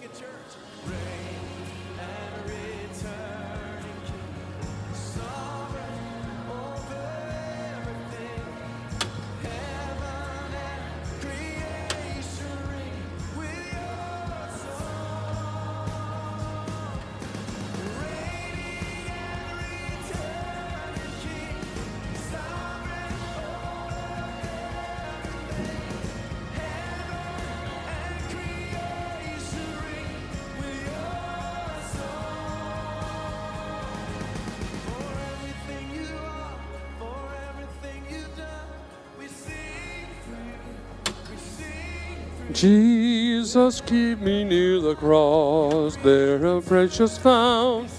sing at church. Jesus, keep me near the cross, there a precious fountain.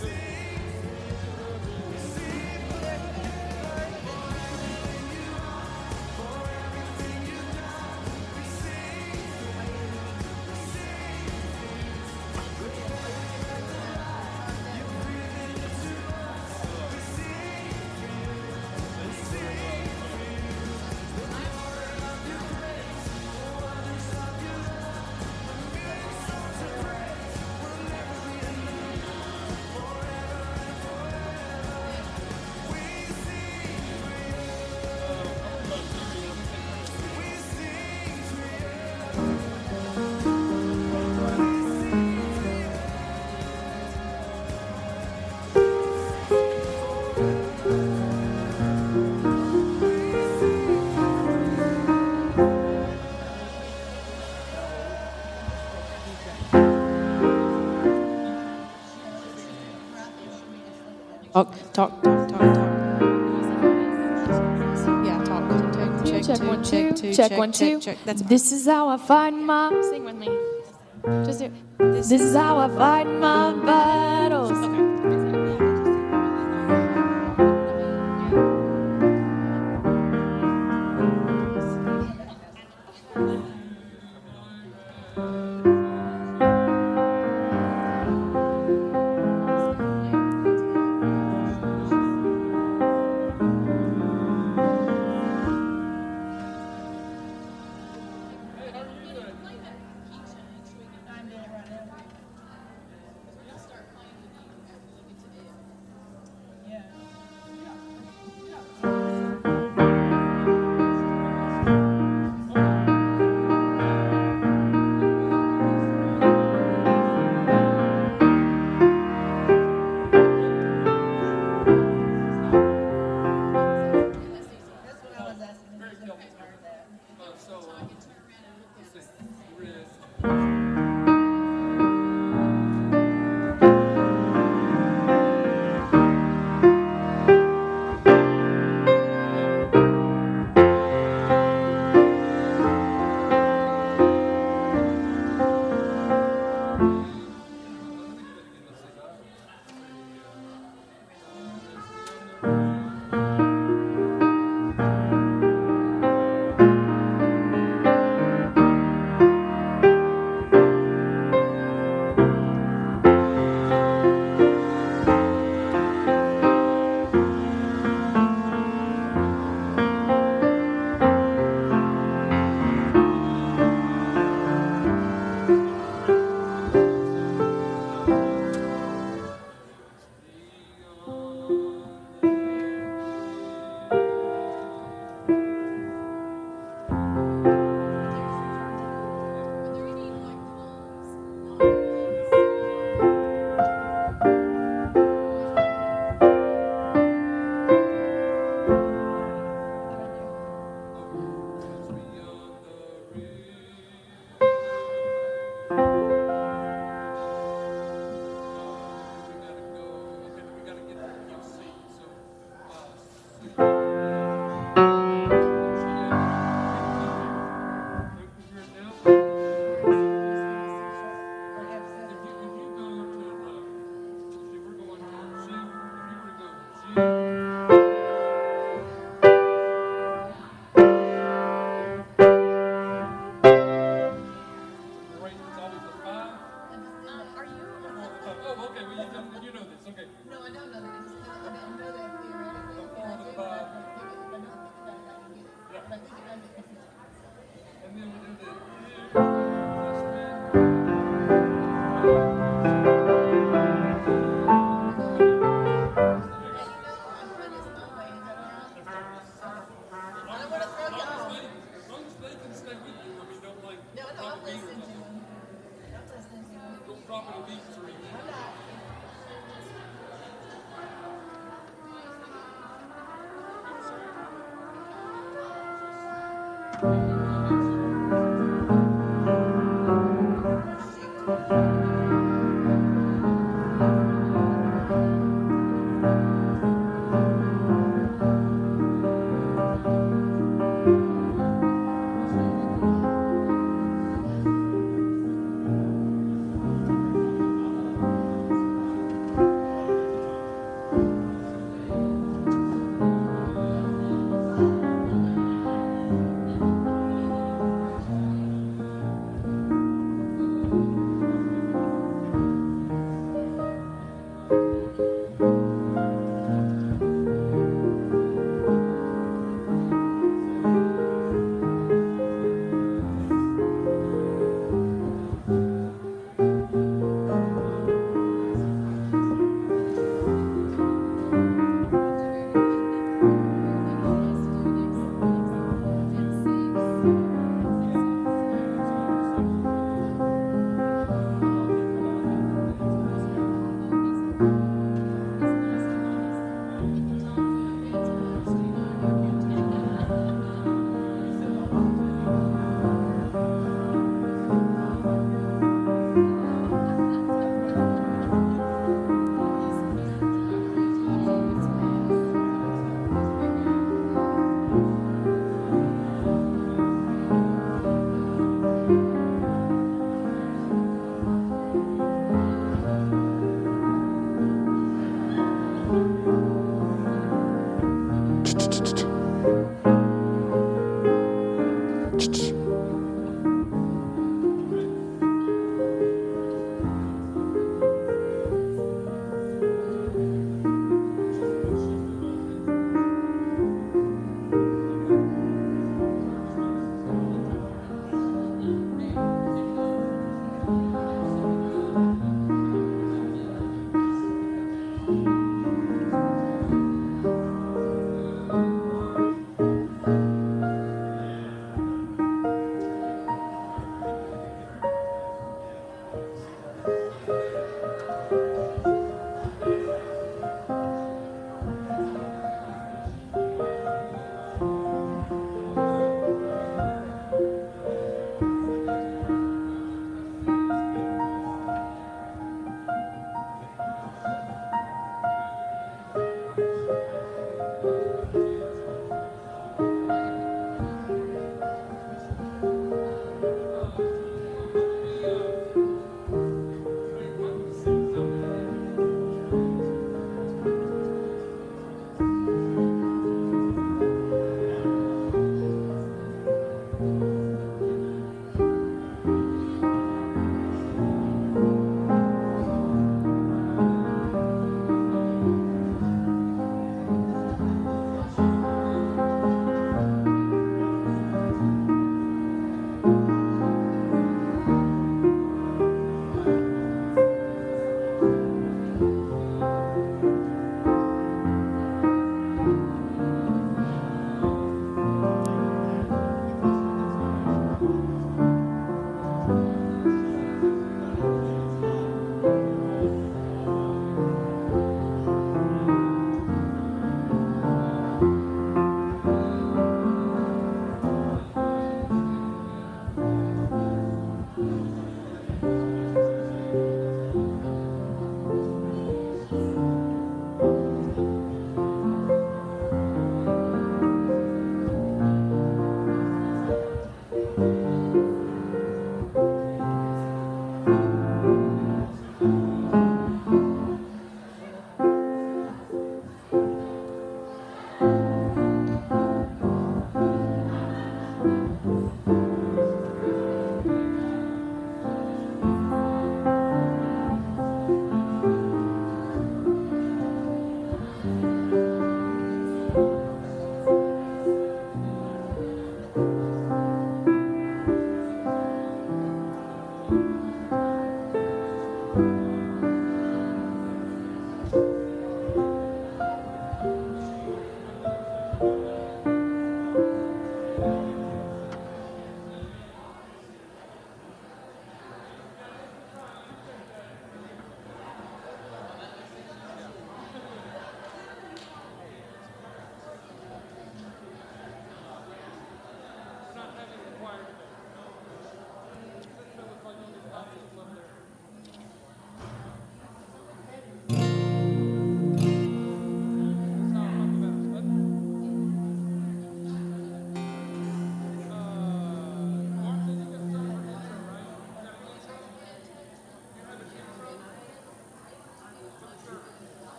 Talk, talk, talk, talk. Yeah, talk. Check, check, Check one, check, two. two, Check check, one, check, two. check. That's This is how I fight my. sing with me. Just do. This is how I fight my battles.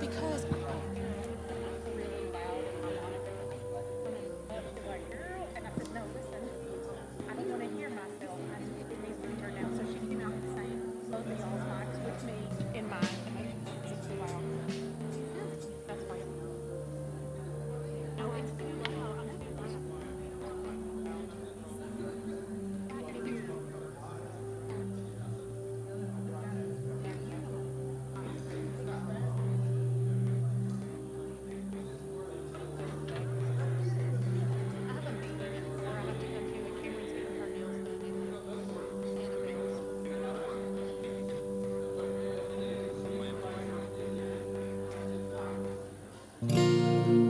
because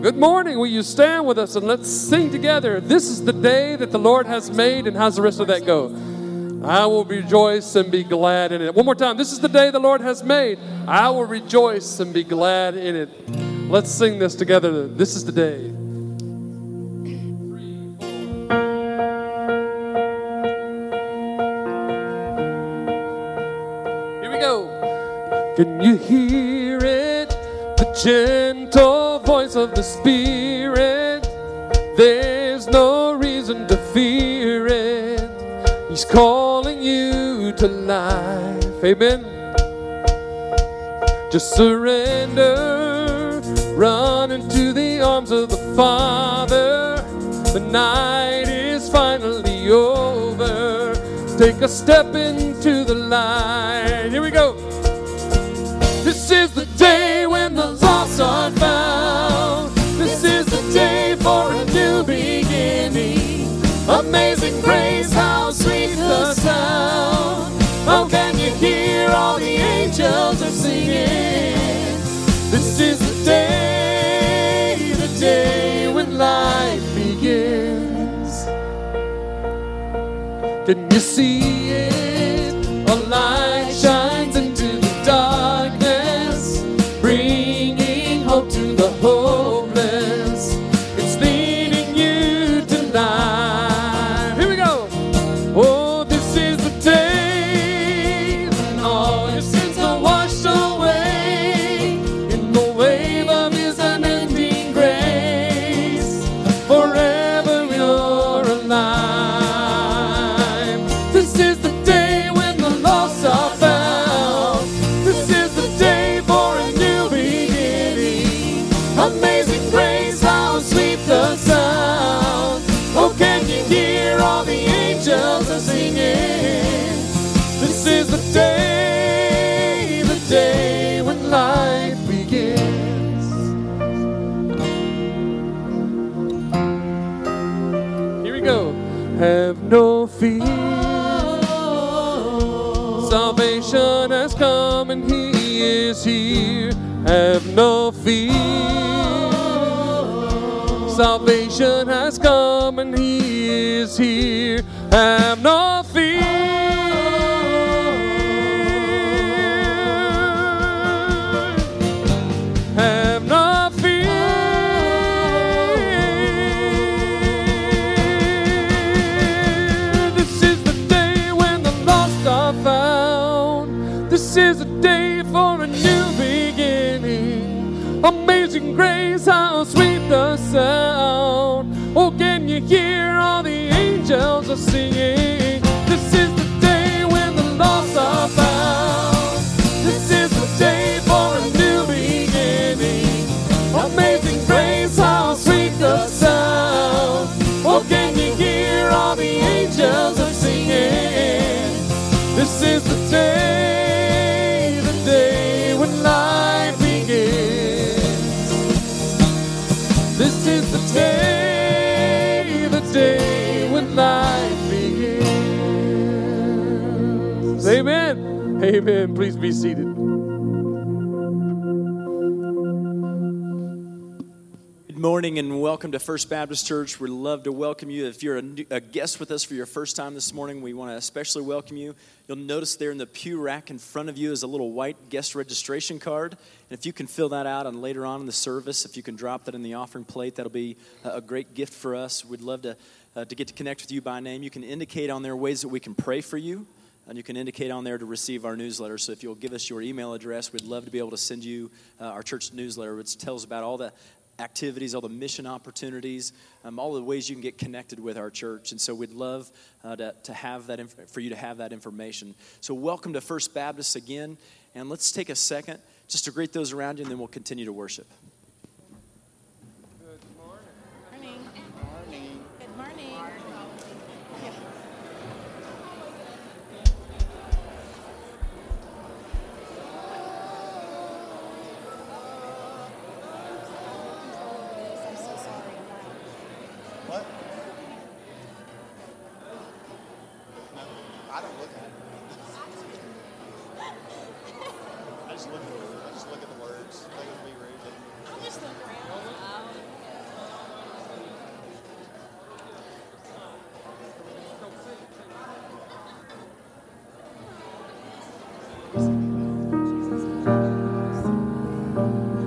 Good morning. Will you stand with us and let's sing together? This is the day that the Lord has made. And how's the rest of that go? I will rejoice and be glad in it. One more time. This is the day the Lord has made. I will rejoice and be glad in it. Let's sing this together. This is the day. Amen. Just surrender. Run into the arms of the Father. The night is finally over. Take a step into the light. Here we go. This is the Can you see it? Here. Have Amen. Please be seated. Good morning and welcome to First Baptist Church. We'd love to welcome you. If you're a, new, a, guest with us for your first time this morning, we want to especially welcome you. You'll notice there in the pew rack in front of you is a little white guest registration card. And if you can fill that out and later on in the service, if you can drop that in the offering plate, that'll be a great gift for us. We'd love to, uh, to get to connect with you by name. You can indicate on there ways that we can pray for you. And you can indicate on there to receive our newsletter. So if you'll give us your email address, we'd love to be able to send you uh, our church newsletter, which tells about all the activities, all the mission opportunities, um, all the ways you can get connected with our church. And so we'd love uh, to, to have that inf- for you to have that information. So welcome to First Baptist again, and let's take a second just to greet those around you, and then we'll continue to worship.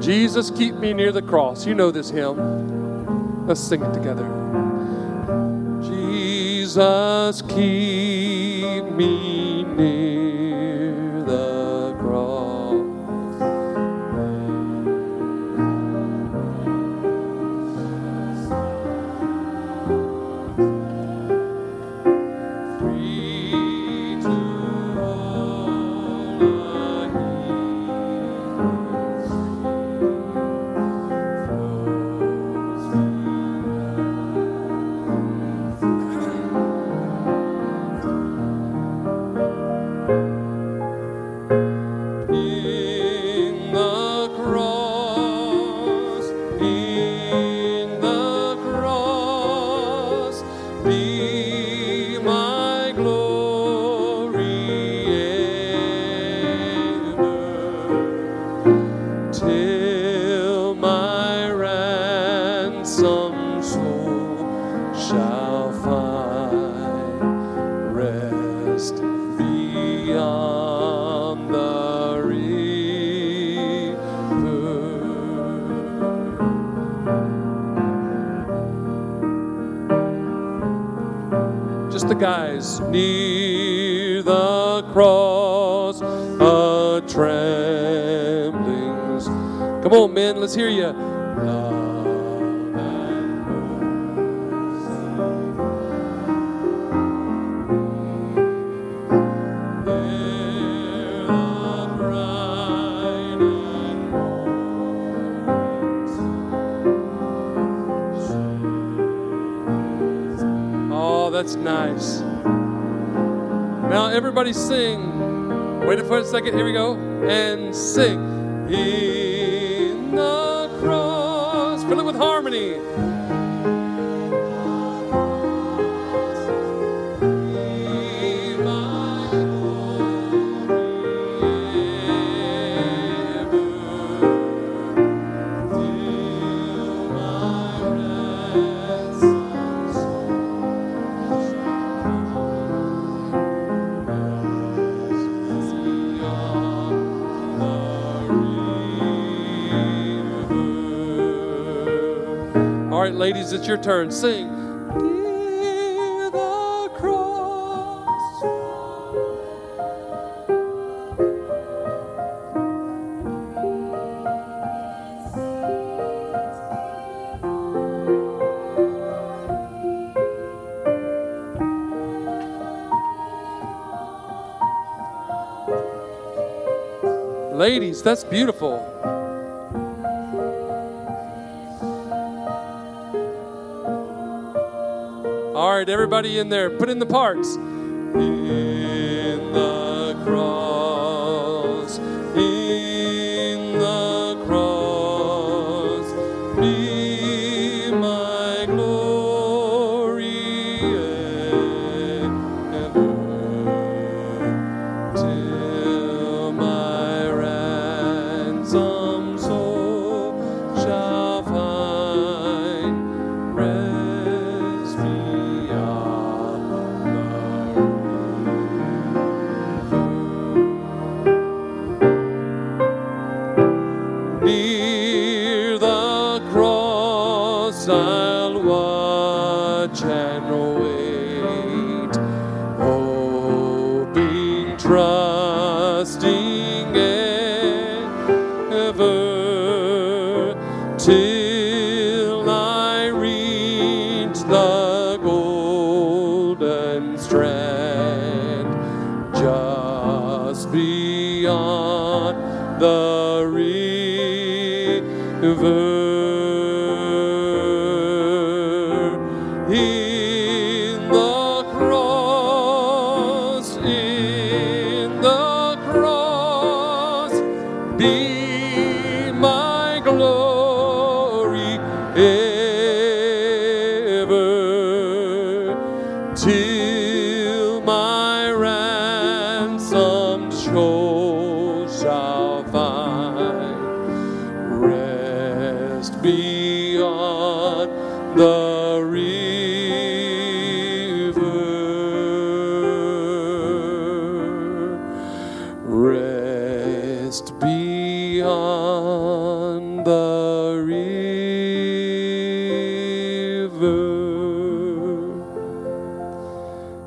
Jesus, keep me near the cross. You know this hymn. Let's sing it together. Jesus, keep me near. Christ. second. Here we go. And sing. your turn. Sing. Ladies, that's beautiful. Everybody in there, put in the parts. In the cross.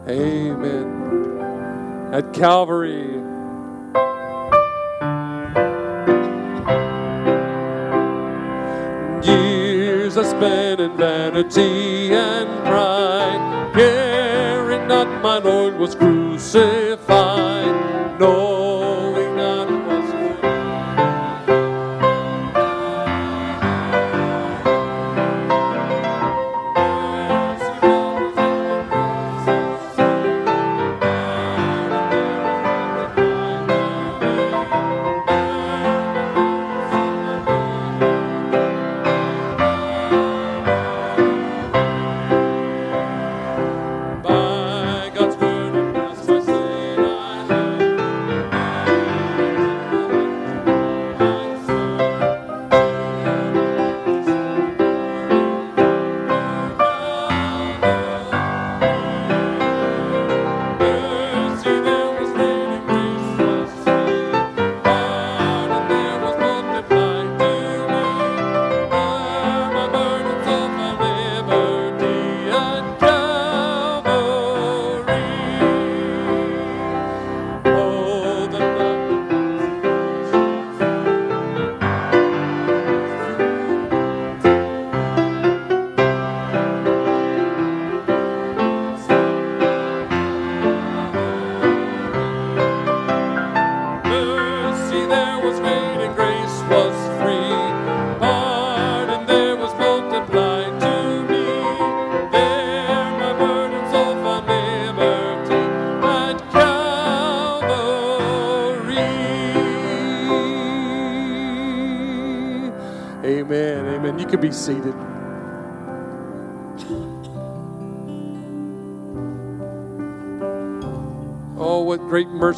Amen. At Calvary, years I spent in vanity and pride, caring not my Lord was crucified, knowing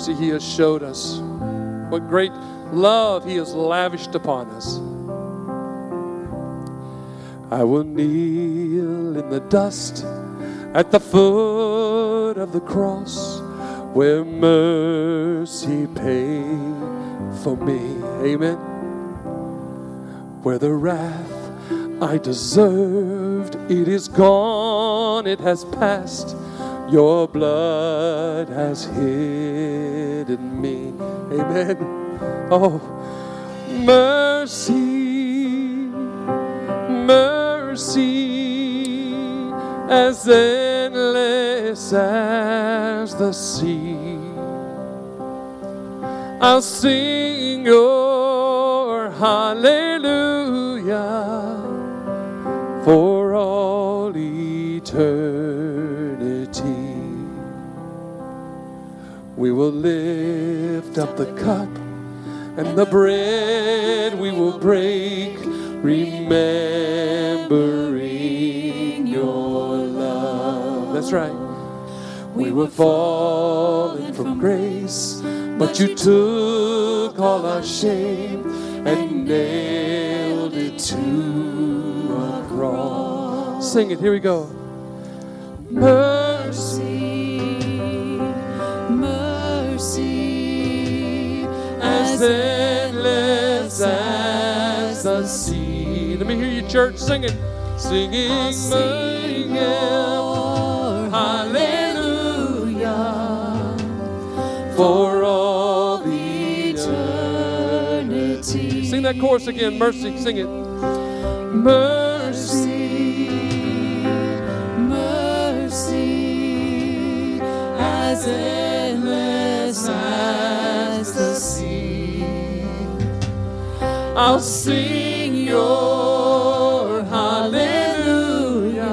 mercy He has showed us. What great love He has lavished upon us. I will kneel in the dust at the foot of the cross where mercy paid for me. Amen. Where the wrath I deserved, it is gone, it has passed. Your blood has hidden me. Amen. Oh, mercy, mercy, as endless as the sea. I'll sing your hallelujah We will lift up the cup and the bread we will break, remembering your love. That's right. We were fallen from grace, but you took all our shame and nailed it to a cross. Sing it, here we go. Mercy, endless as the sea. Let me hear you, church. Singing, singing, hallelujah, for all eternity. Sing that chorus again, mercy, sing it. Mercy, mercy, as I'll sing your hallelujah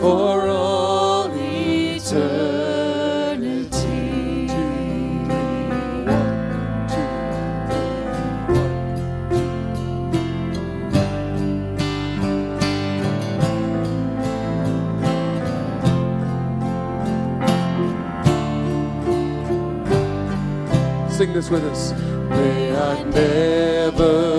for all eternity. Sing this with us. Never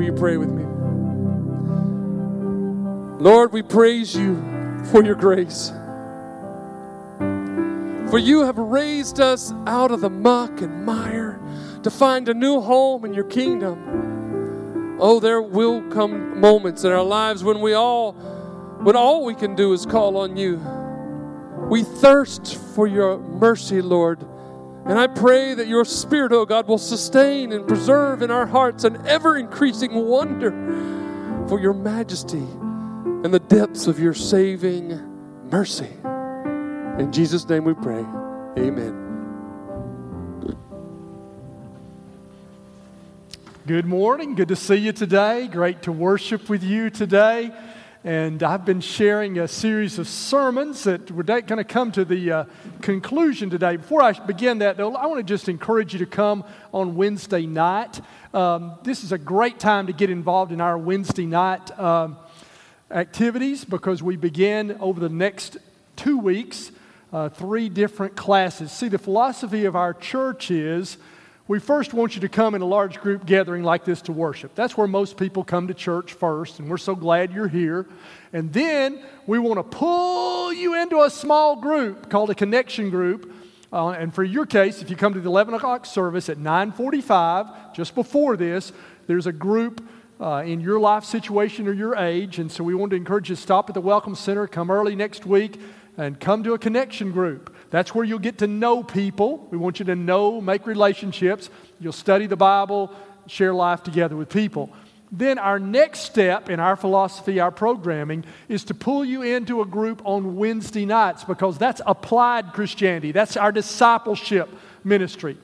Will you pray with me? Lord, we praise you for your grace. For you have raised us out of the muck and mire to find a new home in your kingdom. Oh, there will come moments in our lives when we all when all we can do is call on you. We thirst for your mercy, Lord. And I pray that your Spirit, oh God, will sustain and preserve in our hearts an ever increasing wonder for your majesty and the depths of your saving mercy. In Jesus' name we pray. Amen. Good morning. Good to see you today. Great to worship with you today. And I've been sharing a series of sermons that we're going to come to the uh, conclusion today. Before I begin that, though, I want to just encourage you to come on Wednesday night. Um, this is a great time to get involved in our Wednesday night um, activities because we begin over the next two weeks uh, three different classes. See, the philosophy of our church is we first want you to come in a large group gathering like this to worship. That's where most people come to church first, and we're so glad you're here. And then we want to pull you into a small group called a connection group. Uh, and for your case, if you come to the 11 o'clock service at 9:45, just before this, there's a group uh, in your life situation or your age. And so we want to encourage you to stop at the Welcome Center, come early next week, and come to a connection group. That's where you'll get to know people. We want you to know, make relationships. You'll study the Bible, share life together with people. Then, our next step in our philosophy, our programming, is to pull you into a group on Wednesday nights because that's applied Christianity. That's our discipleship ministry.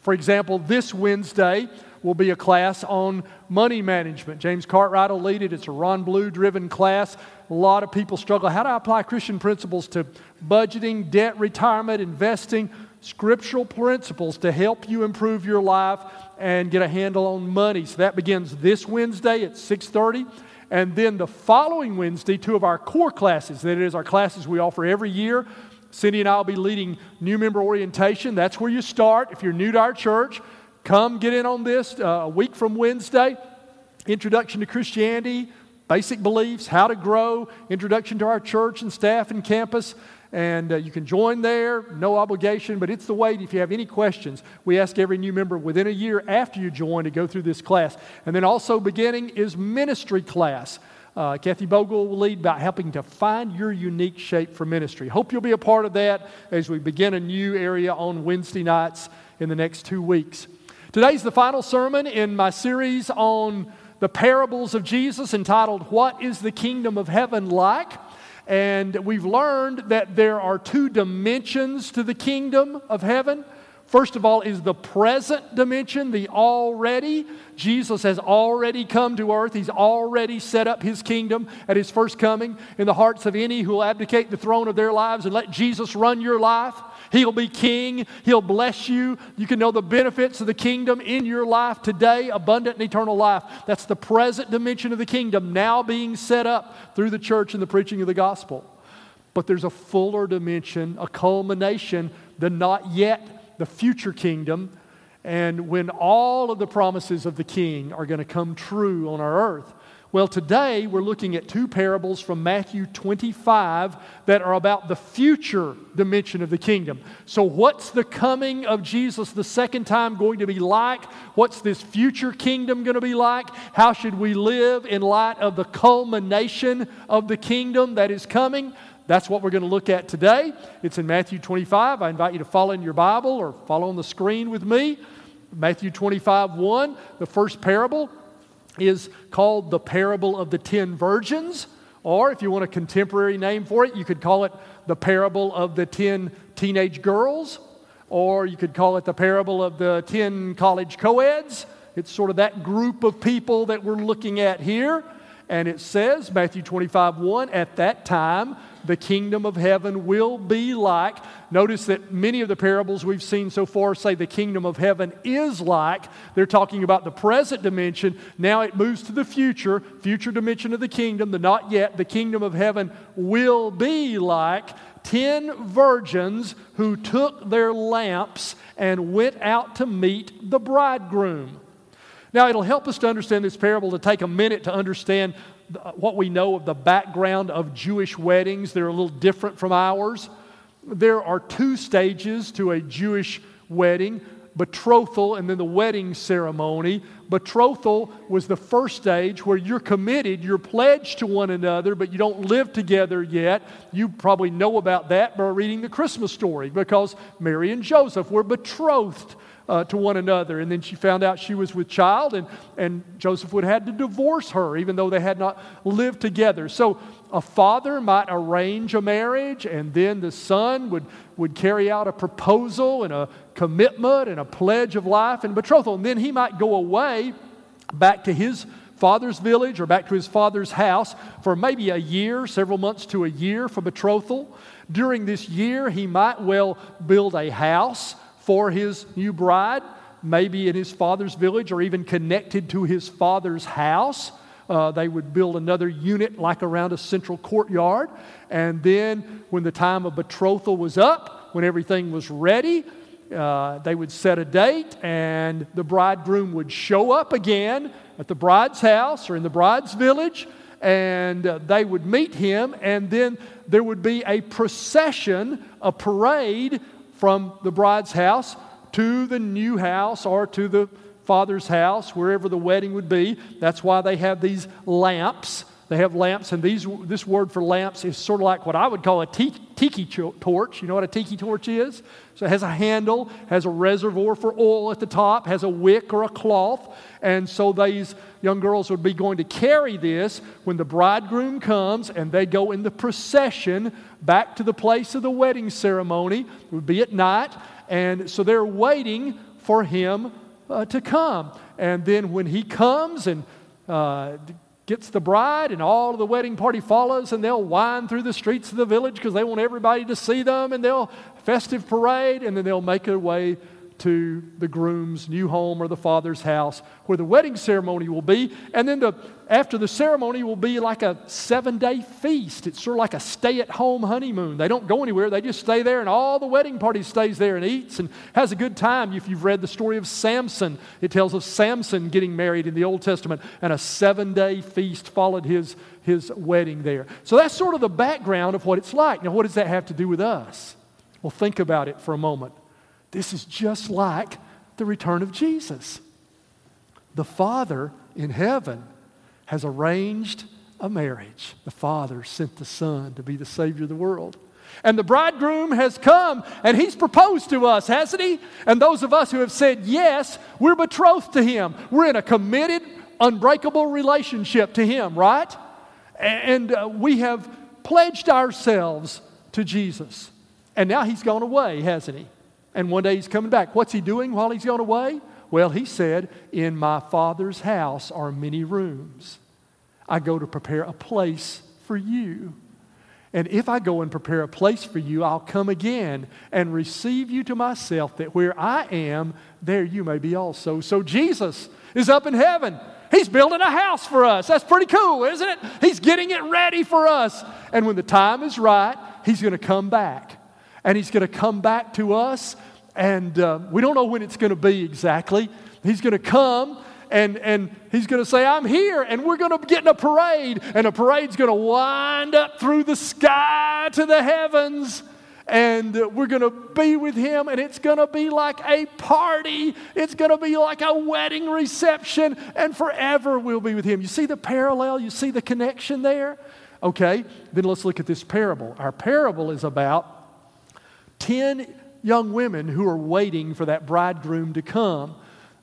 For example, this Wednesday will be a class on money management. James Cartwright will lead it. It's a Ron Blue driven class. A lot of people struggle. How do I apply Christian principles to budgeting, debt, retirement, investing? Scriptural principles to help you improve your life and get a handle on money. So that begins this Wednesday at 6:30. And then the following Wednesday, two of our core classes, that is our classes we offer every year. Cindy and I will be leading new member orientation. That's where you start. If you're new to our church, come get in on this uh, a week from Wednesday. Introduction to Christianity, basic beliefs, how to grow, introduction to our church and staff and campus. And uh, you can join there, no obligation, but it's the way if you have any questions. We ask every new member within a year after you join to go through this class. And then also beginning is ministry class. Uh, Kathy Bogle will lead by helping to find your unique shape for ministry. Hope you'll be a part of that as we begin a new area on Wednesday nights in the next two weeks. Today's the final sermon in my series on the parables of Jesus entitled, What is the Kingdom of Heaven Like? And we've learned that there are two dimensions to the kingdom of heaven. First of all, is the present dimension, the already. Jesus has already come to earth. He's already set up his kingdom at his first coming in the hearts of any who will abdicate the throne of their lives and let Jesus run your life. He'll be king. He'll bless you. You can know the benefits of the kingdom in your life today, abundant and eternal life. That's the present dimension of the kingdom now being set up through the church and the preaching of the gospel. But there's a fuller dimension, a culmination, the not yet, the future kingdom. And when all of the promises of the king are going to come true on our earth, Well, today we're looking at two parables from Matthew 25 that are about the future dimension of the kingdom. So, what's the coming of Jesus the second time going to be like? What's this future kingdom going to be like? How should we live in light of the culmination of the kingdom that is coming? That's what we're going to look at today. It's in Matthew 25. I invite you to follow in your Bible or follow on the screen with me. Matthew 25, 1, the first parable is called the parable of the ten virgins, or if you want a contemporary name for it, you could call it the parable of the ten teenage girls, or you could call it the parable of the ten college co-eds. It's sort of that group of people that we're looking at here. And it says, Matthew 25, 1, at that time, the kingdom of heaven will be like. Notice that many of the parables we've seen so far say the kingdom of heaven is like. They're talking about the present dimension. Now it moves to the future, future dimension of the kingdom, the not yet. The kingdom of heaven will be like ten virgins who took their lamps and went out to meet the bridegroom. Now, it'll help us to understand this parable to take a minute to understand what we know of the background of Jewish weddings. They're a little different from ours. There are two stages to a Jewish wedding betrothal and then the wedding ceremony. Betrothal was the first stage where you're committed, you're pledged to one another, but you don't live together yet. You probably know about that by reading the Christmas story because Mary and Joseph were betrothed uh, to one another. And then she found out she was with child, and, and Joseph would have had to divorce her, even though they had not lived together. So a father might arrange a marriage, and then the son would, would carry out a proposal and a commitment and a pledge of life and betrothal. And then he might go away back to his father's village or back to his father's house for maybe a year, several months to a year for betrothal. During this year, he might well build a house for his new bride, maybe in his father's village or even connected to his father's house. Uh, they would build another unit like around a central courtyard. And then, when the time of betrothal was up, when everything was ready, uh, they would set a date, and the bridegroom would show up again at the bride's house or in the bride's village, and uh, they would meet him, and then there would be a procession, a parade from the bride's house to the new house or to the father's house, wherever the wedding would be. That's why they have these lamps. They have lamps, and these, this word for lamps is sort of like what I would call a tiki torch. You know what a tiki torch is? So it has a handle, has a reservoir for oil at the top, has a wick or a cloth. And so these young girls would be going to carry this when the bridegroom comes and they go in the procession back to the place of the wedding ceremony. It would be at night. And so they're waiting for him uh, to come. And then when he comes and uh, gets the bride, and all of the wedding party follows, and they'll wind through the streets of the village because they want everybody to see them, and they'll festive parade, and then they'll make their way to the groom's new home or the father's house where the wedding ceremony will be. And then the, after the ceremony will be like a seven day feast. It's sort of like a stay at home honeymoon. They don't go anywhere, they just stay there, and all the wedding party stays there and eats and has a good time. If you've read the story of Samson, it tells of Samson getting married in the Old Testament, and a seven day feast followed his, his wedding there. So that's sort of the background of what it's like. Now, what does that have to do with us? Well, think about it for a moment. This is just like the return of Jesus. The Father in heaven has arranged a marriage. The Father sent the Son to be the Savior of the world. And the bridegroom has come and he's proposed to us, hasn't he? And those of us who have said yes, we're betrothed to him. We're in a committed, unbreakable relationship to him, right? And uh, we have pledged ourselves to Jesus. And now he's gone away, hasn't he? And one day he's coming back. What's he doing while he's gone away? Well, he said, In my Father's house are many rooms. I go to prepare a place for you. And if I go and prepare a place for you, I'll come again and receive you to myself, that where I am, there you may be also. So Jesus is up in heaven. He's building a house for us. That's pretty cool, isn't it? He's getting it ready for us. And when the time is right, He's going to come back and He's going to come back to us. And uh, we don't know when it's going to be exactly. He's going to come and, and he's going to say, I'm here, and we're going to get in a parade, and a parade's going to wind up through the sky to the heavens and we're going to be with him, and it's going to be like a party. It's going to be like a wedding reception, and forever we'll be with him. You see the parallel? You see the connection there? Okay, then let's look at this parable. Our parable is about 10 young women who are waiting for that bridegroom to come.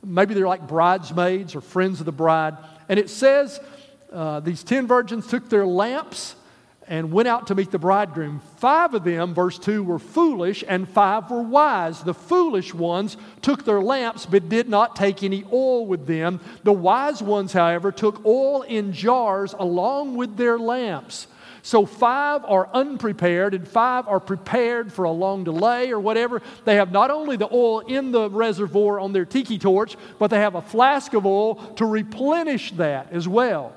Maybe they're like bridesmaids or friends of the bride. And it says uh, these 10 virgins took their lamps and went out to meet the bridegroom. Five of them, verse 2, were foolish, and five were wise. The foolish ones took their lamps, but did not take any oil with them. The wise ones, however, took oil in jars along with their lamps. So five are unprepared, and five are prepared for a long delay or whatever. They have not only the oil in the reservoir on their tiki torch, but they have a flask of oil to replenish that as well.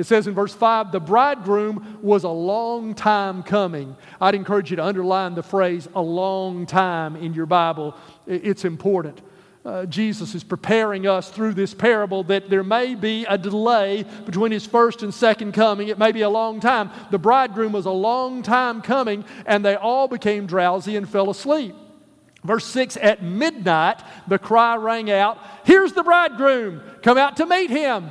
It says in verse 5 the bridegroom was a long time coming. I'd encourage you to underline the phrase a long time in your Bible, it's important. Uh, Jesus is preparing us through this parable that there may be a delay between his first and second coming. It may be a long time. The bridegroom was a long time coming, and they all became drowsy and fell asleep. Verse 6 At midnight, the cry rang out, Here's the bridegroom, come out to meet him.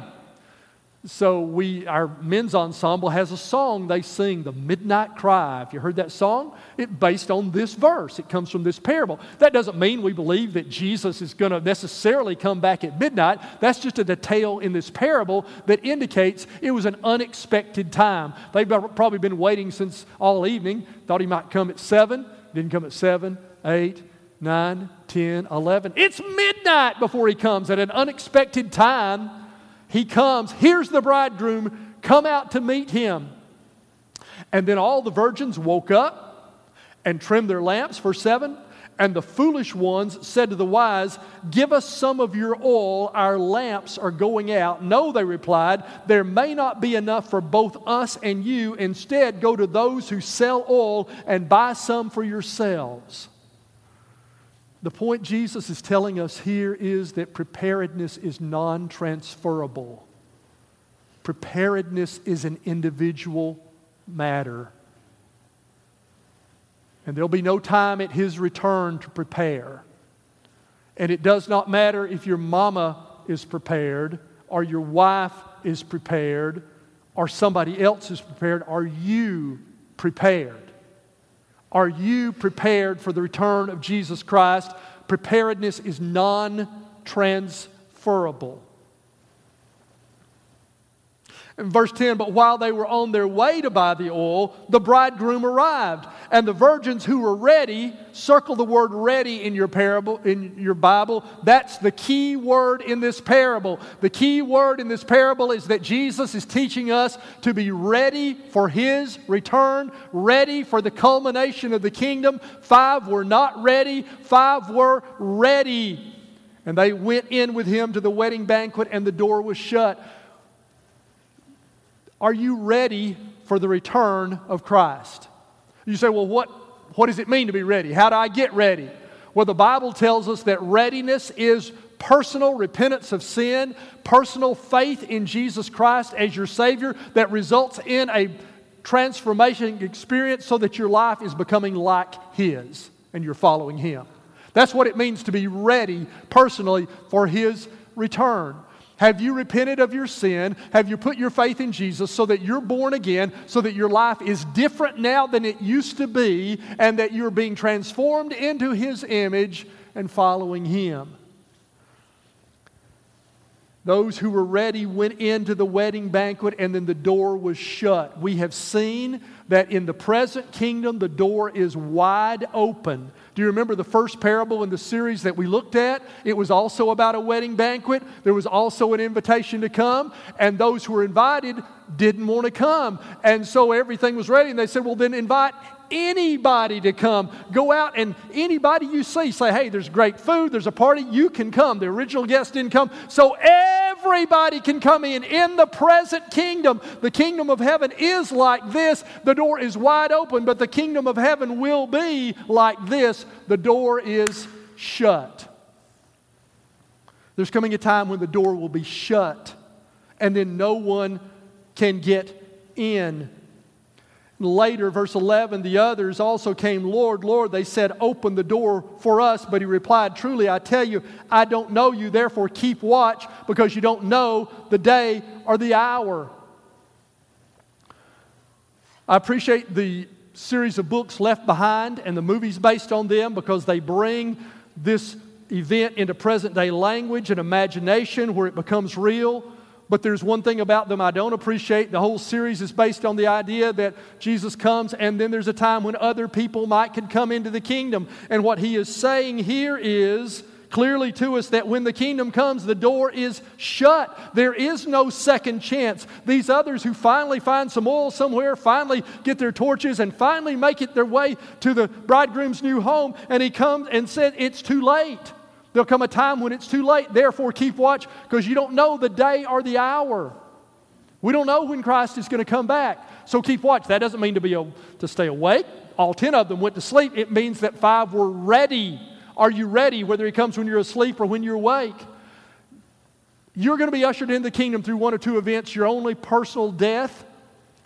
So we, our men's ensemble has a song they sing, the Midnight Cry. If you heard that song, it's based on this verse. It comes from this parable. That doesn't mean we believe that Jesus is going to necessarily come back at midnight. That's just a detail in this parable that indicates it was an unexpected time. They've probably been waiting since all evening. Thought he might come at seven. Didn't come at seven, eight, nine, ten, eleven. It's midnight before he comes at an unexpected time he comes, here's the bridegroom, come out to meet him. And then all the virgins woke up and trimmed their lamps, verse 7. And the foolish ones said to the wise, Give us some of your oil, our lamps are going out. No, they replied, There may not be enough for both us and you. Instead, go to those who sell oil and buy some for yourselves. The point Jesus is telling us here is that preparedness is non transferable. Preparedness is an individual matter. And there'll be no time at his return to prepare. And it does not matter if your mama is prepared, or your wife is prepared, or somebody else is prepared. Are you prepared? Are you prepared for the return of Jesus Christ? Preparedness is non transferable. In verse 10, but while they were on their way to buy the oil, the bridegroom arrived. And the virgins who were ready, circle the word ready in your parable, in your Bible. That's the key word in this parable. The key word in this parable is that Jesus is teaching us to be ready for his return, ready for the culmination of the kingdom. Five were not ready, five were ready. And they went in with him to the wedding banquet, and the door was shut. Are you ready for the return of Christ? You say, well, what, what does it mean to be ready? How do I get ready? Well, the Bible tells us that readiness is personal repentance of sin, personal faith in Jesus Christ as your Savior that results in a transformation experience so that your life is becoming like His and you're following Him. That's what it means to be ready personally for His return. Have you repented of your sin? Have you put your faith in Jesus so that you're born again, so that your life is different now than it used to be, and that you're being transformed into His image and following Him? Those who were ready went into the wedding banquet and then the door was shut. We have seen that in the present kingdom, the door is wide open. Do you remember the first parable in the series that we looked at? It was also about a wedding banquet. There was also an invitation to come, and those who were invited didn't want to come. And so everything was ready, and they said, Well, then invite anybody to come. Go out and anybody you see, say, hey, there's great food, there's a party, you can come. The original guest didn't come. So everybody can come in. In the present kingdom, the kingdom of heaven is like this. The door is wide open, but the kingdom of heaven will be like this. The door is shut. There's coming a time when the door will be shut and then no one can get in. Later, verse 11, the others also came, Lord, Lord. They said, Open the door for us. But he replied, Truly, I tell you, I don't know you. Therefore, keep watch because you don't know the day or the hour. I appreciate the series of books left behind and the movies based on them because they bring this event into present day language and imagination where it becomes real. But there's one thing about them I don't appreciate. The whole series is based on the idea that Jesus comes, and then there's a time when other people might could come into the kingdom. And what he is saying here is clearly to us that when the kingdom comes, the door is shut. There is no second chance. These others who finally find some oil somewhere, finally get their torches, and finally make it their way to the bridegroom's new home, and he comes and said, It's too late. There'll come a time when it's too late. Therefore, keep watch because you don't know the day or the hour. We don't know when Christ is going to come back. So keep watch. That doesn't mean to be to stay awake. All 10 of them went to sleep. It means that five were ready. Are you ready whether he comes when you're asleep or when you're awake? You're going to be ushered into the kingdom through one or two events, your only personal death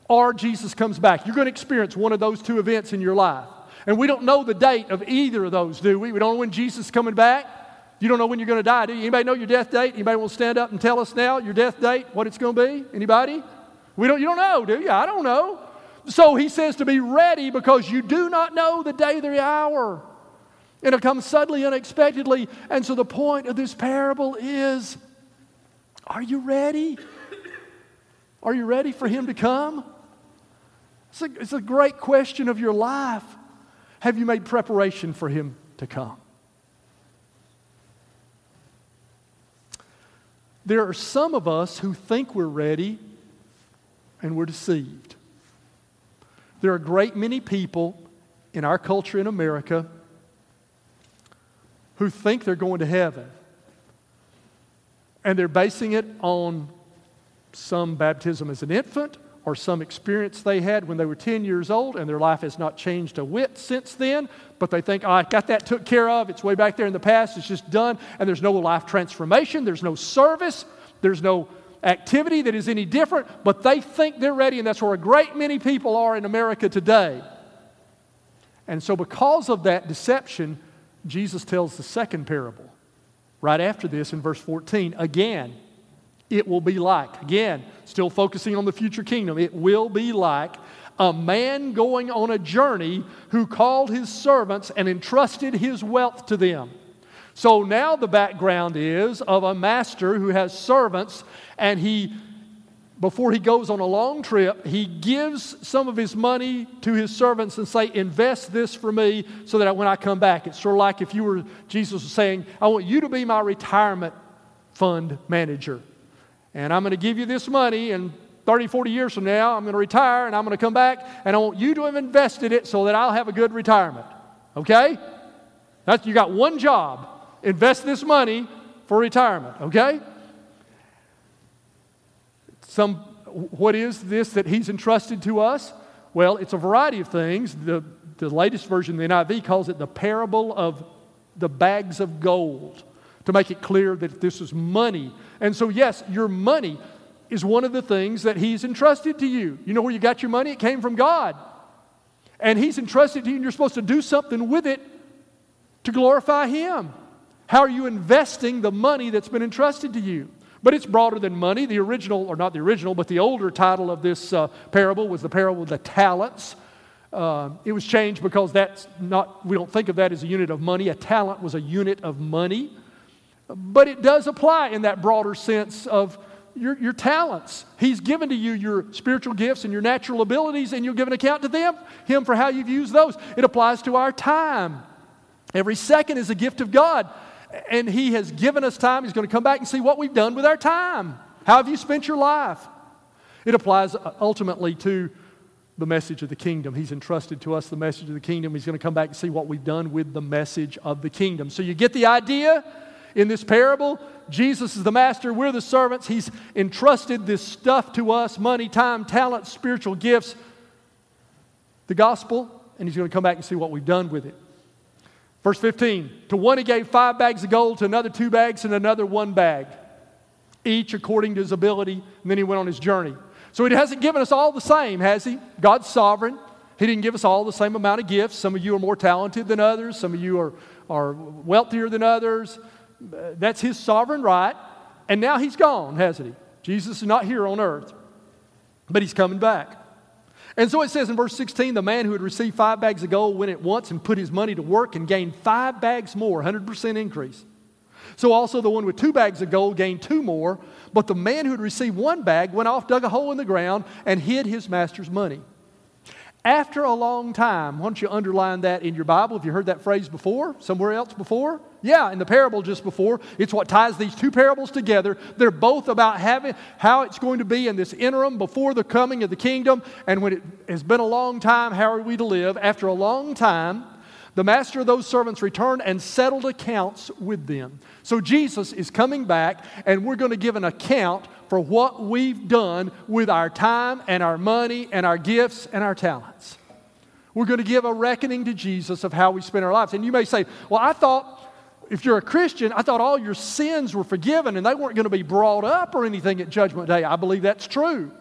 or Jesus comes back. You're going to experience one of those two events in your life. And we don't know the date of either of those, do we? We don't know when Jesus is coming back. You don't know when you're going to die, do you? Anybody know your death date? Anybody want to stand up and tell us now your death date, what it's going to be? Anybody? We don't, you don't know, do you? I don't know. So he says to be ready because you do not know the day, the hour. And it comes suddenly, unexpectedly. And so the point of this parable is are you ready? Are you ready for him to come? It's a, it's a great question of your life. Have you made preparation for him to come? There are some of us who think we're ready and we're deceived. There are a great many people in our culture in America who think they're going to heaven. And they're basing it on some baptism as an infant or some experience they had when they were 10 years old and their life has not changed a whit since then, but they think, oh, I got that took care of. It's way back there in the past. It's just done. And there's no life transformation. There's no service. There's no activity that is any different, but they think they're ready. And that's where a great many people are in America today. And so, because of that deception, Jesus tells the second parable right after this in verse 14. Again, it will be like, again, still focusing on the future kingdom, it will be like a man going on a journey who called his servants and entrusted his wealth to them. So now the background is of a master who has servants and he before he goes on a long trip, he gives some of his money to his servants and say, invest this for me so that when I come back. It's sort of like if you were, Jesus was saying, I want you to be my retirement fund manager. And I'm going to give you this money, and 30, 40 years from now, I'm going to retire and I'm going to come back, and I want you to have invested it so that I'll have a good retirement. Okay? That's, you got one job invest this money for retirement, okay? Some, what is this that he's entrusted to us? Well, it's a variety of things. The, the latest version of the NIV calls it the parable of the bags of gold to make it clear that this is money. And so, yes, your money is one of the things that He's entrusted to you. You know where you got your money? It came from God. And He's entrusted to you, and you're supposed to do something with it to glorify Him. How are you investing the money that's been entrusted to you? But it's broader than money. The original, or not the original, but the older title of this uh, parable was the parable of the talents. Uh, it was changed because that's not, we don't think of that as a unit of money. A talent was a unit of money. But it does apply in that broader sense of your, your talents. He's given to you your spiritual gifts and your natural abilities, and you'll give an account to them, Him for how you've used those. It applies to our time. Every second is a gift of God and He has given us time. He's going to come back and see what we've done with our time. How have you spent your life? It applies uh, ultimately to the message of the kingdom. He's entrusted to us the message of the kingdom. He's going to come back and see what we've done with the message of the kingdom. So you get the idea in this parable. Jesus is the master, we're the servants. He's entrusted this stuff to us money, time, talent, spiritual gifts, the gospel, and He's going to come back and see what we've done with it. Verse 15 To one he gave five bags of gold, to another two bags, and another one bag, each according to his ability. And then he went on his journey. So he hasn't given us all the same, has he? God's sovereign. He didn't give us all the same amount of gifts. Some of you are more talented than others, some of you are, are wealthier than others. That's his sovereign right. And now he's gone, hasn't he? Jesus is not here on earth, but he's coming back. And so it says in verse 16 the man who had received five bags of gold went at once and put his money to work and gained five bags more, 100% increase. So also the one with two bags of gold gained two more, but the man who had received one bag went off, dug a hole in the ground, and hid his master's money. After a long time, why don't you underline that in your Bible if you heard that phrase before, somewhere else before? Yeah, in the parable just before. It's what ties these two parables together. They're both about having how it's going to be in this interim before the coming of the kingdom. And when it has been a long time, how are we to live? After a long time, the master of those servants returned and settled accounts with them. So Jesus is coming back, and we're going to give an account for what we've done with our time and our money and our gifts and our talents. We're going to give a reckoning to Jesus of how we spend our lives. And you may say, Well, I thought if you're a Christian, I thought all your sins were forgiven and they weren't going to be brought up or anything at Judgment Day. I believe that's true.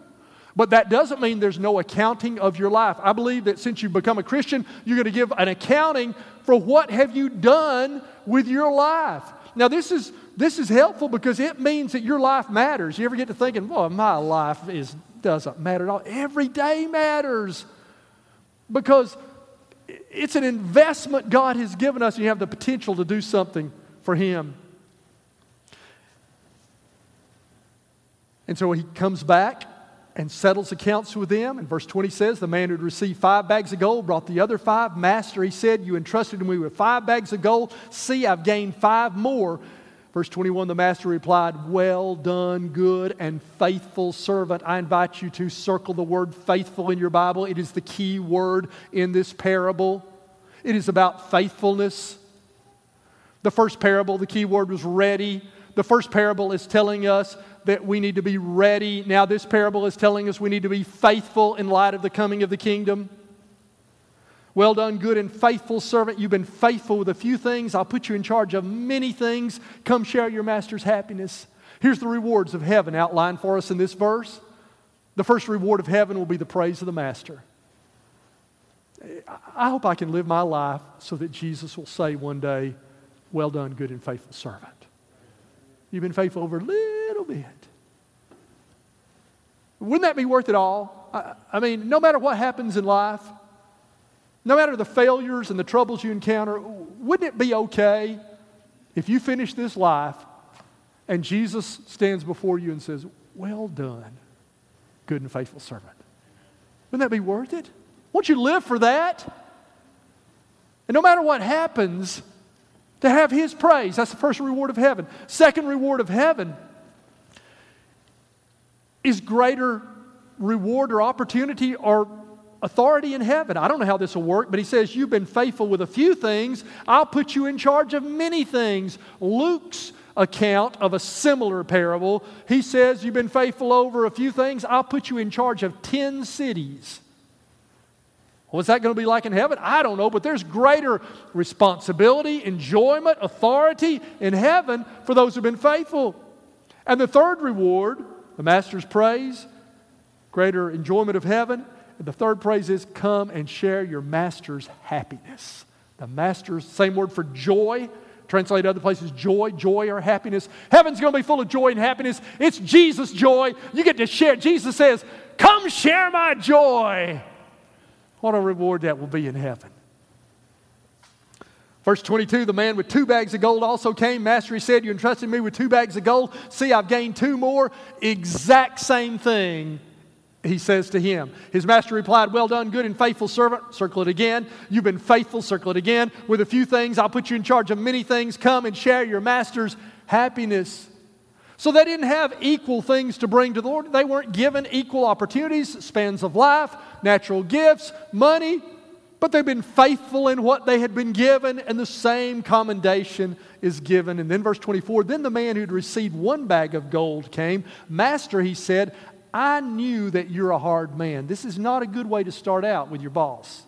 But that doesn't mean there's no accounting of your life. I believe that since you've become a Christian, you're going to give an accounting for what have you done with your life. Now, this is, this is helpful because it means that your life matters. You ever get to thinking, well, my life is, doesn't matter at all? Every day matters because it's an investment God has given us, and you have the potential to do something for Him. And so he comes back and settles accounts with them. And verse 20 says, The man who had received five bags of gold brought the other five. Master, he said, You entrusted me with five bags of gold. See, I've gained five more. Verse 21, the master replied, Well done, good and faithful servant. I invite you to circle the word faithful in your Bible. It is the key word in this parable. It is about faithfulness. The first parable, the key word was ready. The first parable is telling us that we need to be ready. Now, this parable is telling us we need to be faithful in light of the coming of the kingdom. Well done, good and faithful servant. You've been faithful with a few things. I'll put you in charge of many things. Come share your master's happiness. Here's the rewards of heaven outlined for us in this verse. The first reward of heaven will be the praise of the master. I hope I can live my life so that Jesus will say one day, Well done, good and faithful servant. You've been faithful over a little bit. Wouldn't that be worth it all? I, I mean, no matter what happens in life, no matter the failures and the troubles you encounter, wouldn't it be okay if you finish this life and Jesus stands before you and says, Well done, good and faithful servant? Wouldn't that be worth it? Won't you live for that? And no matter what happens, to have His praise. That's the first reward of heaven. Second reward of heaven is greater reward or opportunity or authority in heaven. I don't know how this will work, but he says, You've been faithful with a few things, I'll put you in charge of many things. Luke's account of a similar parable, he says, You've been faithful over a few things, I'll put you in charge of 10 cities. What's that going to be like in heaven? I don't know, but there's greater responsibility, enjoyment, authority in heaven for those who've been faithful. And the third reward, the Master's praise, greater enjoyment of heaven. The third praise is come and share your Master's happiness. The Master's, same word for joy, translated other places joy, joy or happiness. Heaven's going to be full of joy and happiness. It's Jesus' joy. You get to share. Jesus says, Come share my joy. What a reward that will be in heaven. Verse 22 The man with two bags of gold also came. Master, he said, You entrusted me with two bags of gold. See, I've gained two more. Exact same thing he says to him. His master replied, Well done, good and faithful servant. Circle it again. You've been faithful. Circle it again. With a few things, I'll put you in charge of many things. Come and share your master's happiness. So they didn't have equal things to bring to the Lord. They weren't given equal opportunities, spans of life, natural gifts, money, but they've been faithful in what they had been given, and the same commendation is given. And then, verse 24 then the man who'd received one bag of gold came. Master, he said, I knew that you're a hard man. This is not a good way to start out with your boss.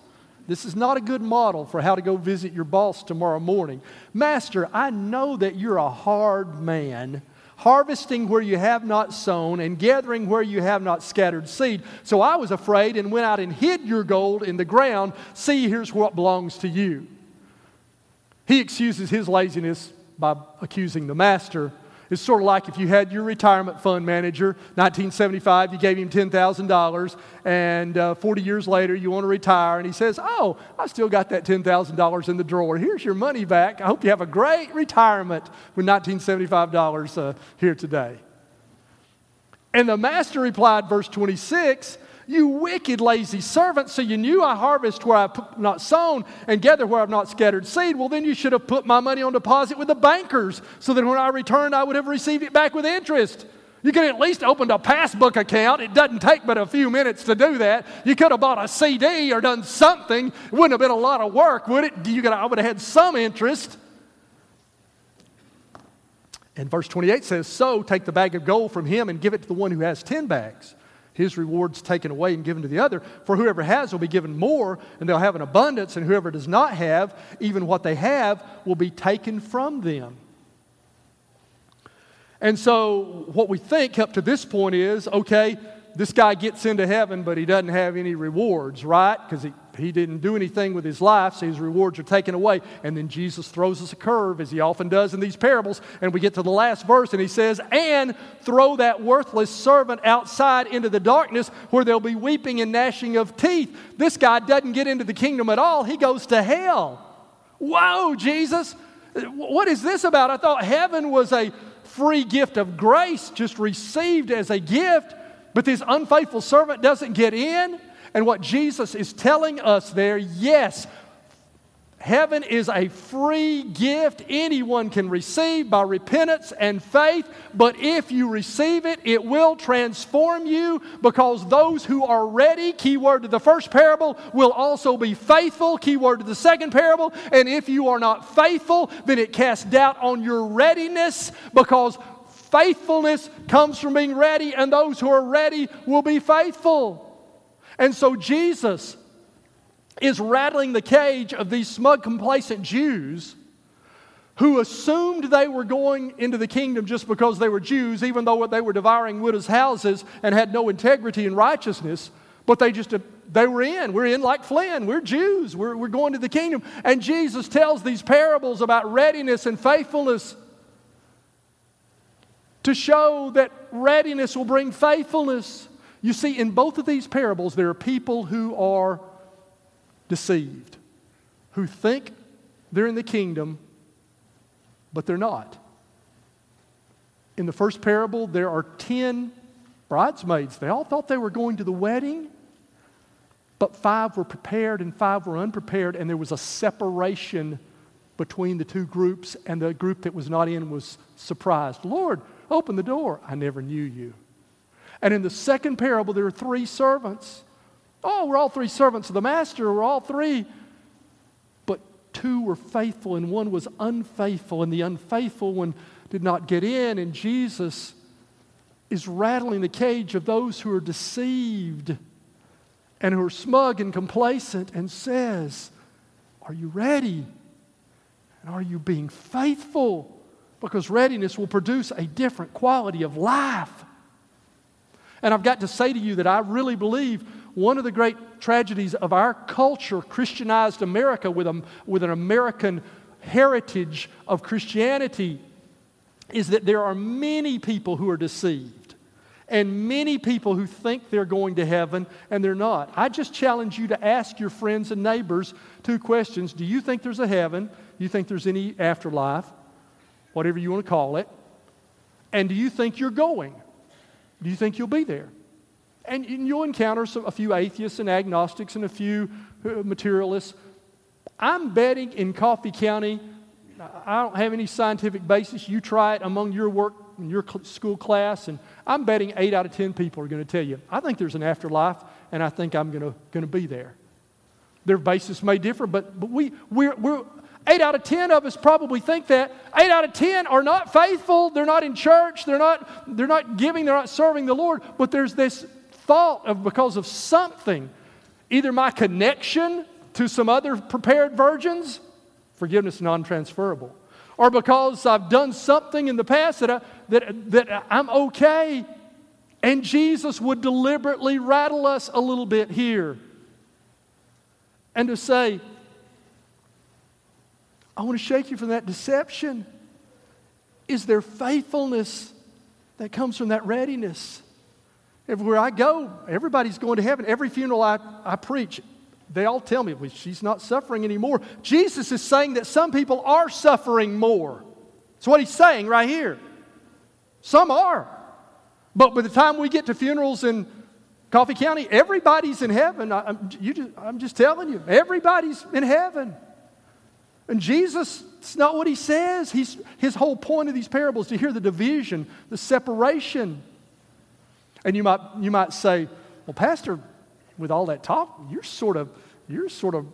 This is not a good model for how to go visit your boss tomorrow morning. Master, I know that you're a hard man, harvesting where you have not sown and gathering where you have not scattered seed. So I was afraid and went out and hid your gold in the ground. See, here's what belongs to you. He excuses his laziness by accusing the master. It's sort of like if you had your retirement fund manager, 1975, you gave him $10,000, and uh, 40 years later you want to retire, and he says, Oh, I still got that $10,000 in the drawer. Here's your money back. I hope you have a great retirement with $1975 uh, here today. And the master replied, verse 26, you wicked, lazy servant, so you knew I harvest where I've not sown and gather where I've not scattered seed. Well, then you should have put my money on deposit with the bankers so that when I returned, I would have received it back with interest. You could at least opened a passbook account. It doesn't take but a few minutes to do that. You could have bought a CD or done something. It wouldn't have been a lot of work, would it? You could, I would have had some interest. And verse 28 says, So take the bag of gold from him and give it to the one who has 10 bags his reward's taken away and given to the other. For whoever has will be given more, and they'll have an abundance, and whoever does not have, even what they have, will be taken from them. And so, what we think up to this point is okay, this guy gets into heaven, but he doesn't have any rewards, right? Because he, he didn't do anything with his life, so his rewards are taken away. And then Jesus throws us a curve, as he often does in these parables. And we get to the last verse, and he says, And throw that worthless servant outside into the darkness where there'll be weeping and gnashing of teeth. This guy doesn't get into the kingdom at all, he goes to hell. Whoa, Jesus. What is this about? I thought heaven was a free gift of grace, just received as a gift. But this unfaithful servant doesn't get in. And what Jesus is telling us there yes, heaven is a free gift anyone can receive by repentance and faith. But if you receive it, it will transform you because those who are ready, keyword to the first parable, will also be faithful, keyword to the second parable. And if you are not faithful, then it casts doubt on your readiness because Faithfulness comes from being ready, and those who are ready will be faithful. And so Jesus is rattling the cage of these smug, complacent Jews who assumed they were going into the kingdom just because they were Jews, even though they were devouring widows' houses and had no integrity and righteousness. But they just they were in. We're in like Flynn. We're Jews. We're, we're going to the kingdom. And Jesus tells these parables about readiness and faithfulness to show that readiness will bring faithfulness. You see, in both of these parables, there are people who are deceived, who think they're in the kingdom, but they're not. In the first parable, there are 10 bridesmaids. They all thought they were going to the wedding, but five were prepared and five were unprepared, and there was a separation between the two groups, and the group that was not in was surprised. Lord, Open the door. I never knew you. And in the second parable, there are three servants. Oh, we're all three servants of the master. We're all three. But two were faithful and one was unfaithful. And the unfaithful one did not get in. And Jesus is rattling the cage of those who are deceived and who are smug and complacent and says, Are you ready? And are you being faithful? because readiness will produce a different quality of life. And I've got to say to you that I really believe one of the great tragedies of our culture, Christianized America, with, a, with an American heritage of Christianity, is that there are many people who are deceived and many people who think they're going to heaven and they're not. I just challenge you to ask your friends and neighbors two questions Do you think there's a heaven? Do you think there's any afterlife? whatever you want to call it. And do you think you're going? Do you think you'll be there? And you'll encounter some, a few atheists and agnostics and a few uh, materialists. I'm betting in Coffee County, I don't have any scientific basis. You try it among your work, in your school class, and I'm betting eight out of 10 people are going to tell you, I think there's an afterlife, and I think I'm going to, going to be there. Their basis may differ, but, but we, we're, we're, Eight out of 10 of us probably think that. Eight out of 10 are not faithful. They're not in church. They're not, they're not giving. They're not serving the Lord. But there's this thought of because of something, either my connection to some other prepared virgins, forgiveness non transferable. Or because I've done something in the past that, I, that, that I'm okay. And Jesus would deliberately rattle us a little bit here and to say, I want to shake you from that deception. Is there faithfulness that comes from that readiness? Everywhere I go, everybody's going to heaven. Every funeral I, I preach, they all tell me, well, she's not suffering anymore. Jesus is saying that some people are suffering more. That's what he's saying right here. Some are. But by the time we get to funerals in Coffee County, everybody's in heaven. I, am just, I'm just telling you, everybody's in heaven. And Jesus, it's not what he says. He's, his whole point of these parables to hear the division, the separation. And you might, you might say, well, Pastor, with all that talk, you're sort of, you're sort of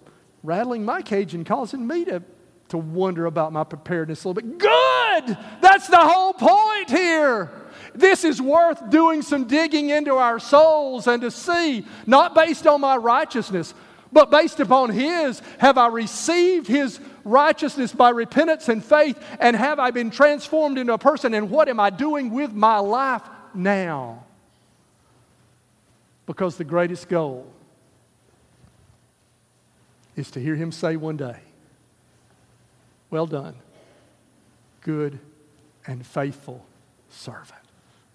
rattling my cage and causing me to, to wonder about my preparedness a little bit. Good! That's the whole point here. This is worth doing some digging into our souls and to see, not based on my righteousness, but based upon His, have I received His righteousness by repentance and faith? And have I been transformed into a person? And what am I doing with my life now? Because the greatest goal is to hear Him say one day, Well done, good and faithful servant.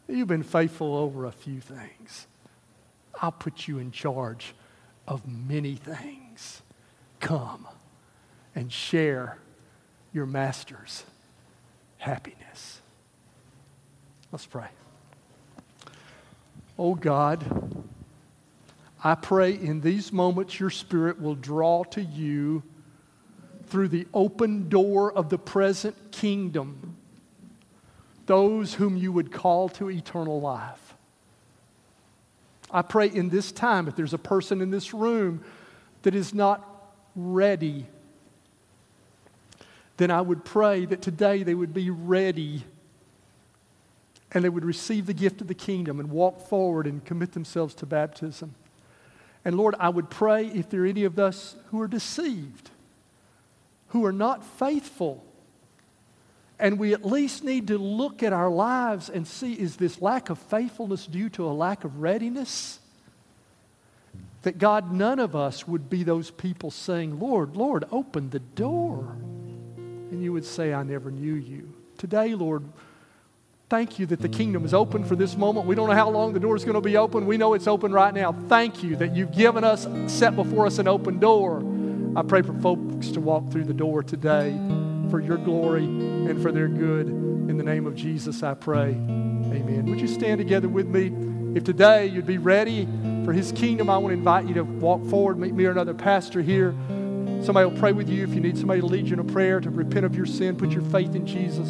You've been faithful over a few things. I'll put you in charge of many things. Come and share your master's happiness. Let's pray. Oh God, I pray in these moments your spirit will draw to you through the open door of the present kingdom those whom you would call to eternal life. I pray in this time, if there's a person in this room that is not ready, then I would pray that today they would be ready and they would receive the gift of the kingdom and walk forward and commit themselves to baptism. And Lord, I would pray if there are any of us who are deceived, who are not faithful and we at least need to look at our lives and see is this lack of faithfulness due to a lack of readiness? That God, none of us would be those people saying, Lord, Lord, open the door. And you would say, I never knew you. Today, Lord, thank you that the kingdom is open for this moment. We don't know how long the door is going to be open. We know it's open right now. Thank you that you've given us, set before us an open door. I pray for folks to walk through the door today for your glory and for their good. In the name of Jesus, I pray. Amen. Would you stand together with me? If today you'd be ready for his kingdom, I want to invite you to walk forward, meet me or another pastor here. Somebody will pray with you if you need somebody to lead you in a prayer to repent of your sin, put your faith in Jesus.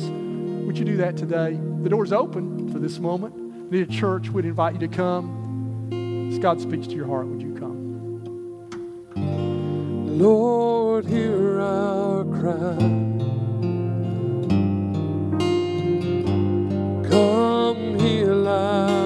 Would you do that today? The door's open for this moment. Need a church, we'd invite you to come. As God speaks to your heart, would you come? Lord, hear our cry. Come heal our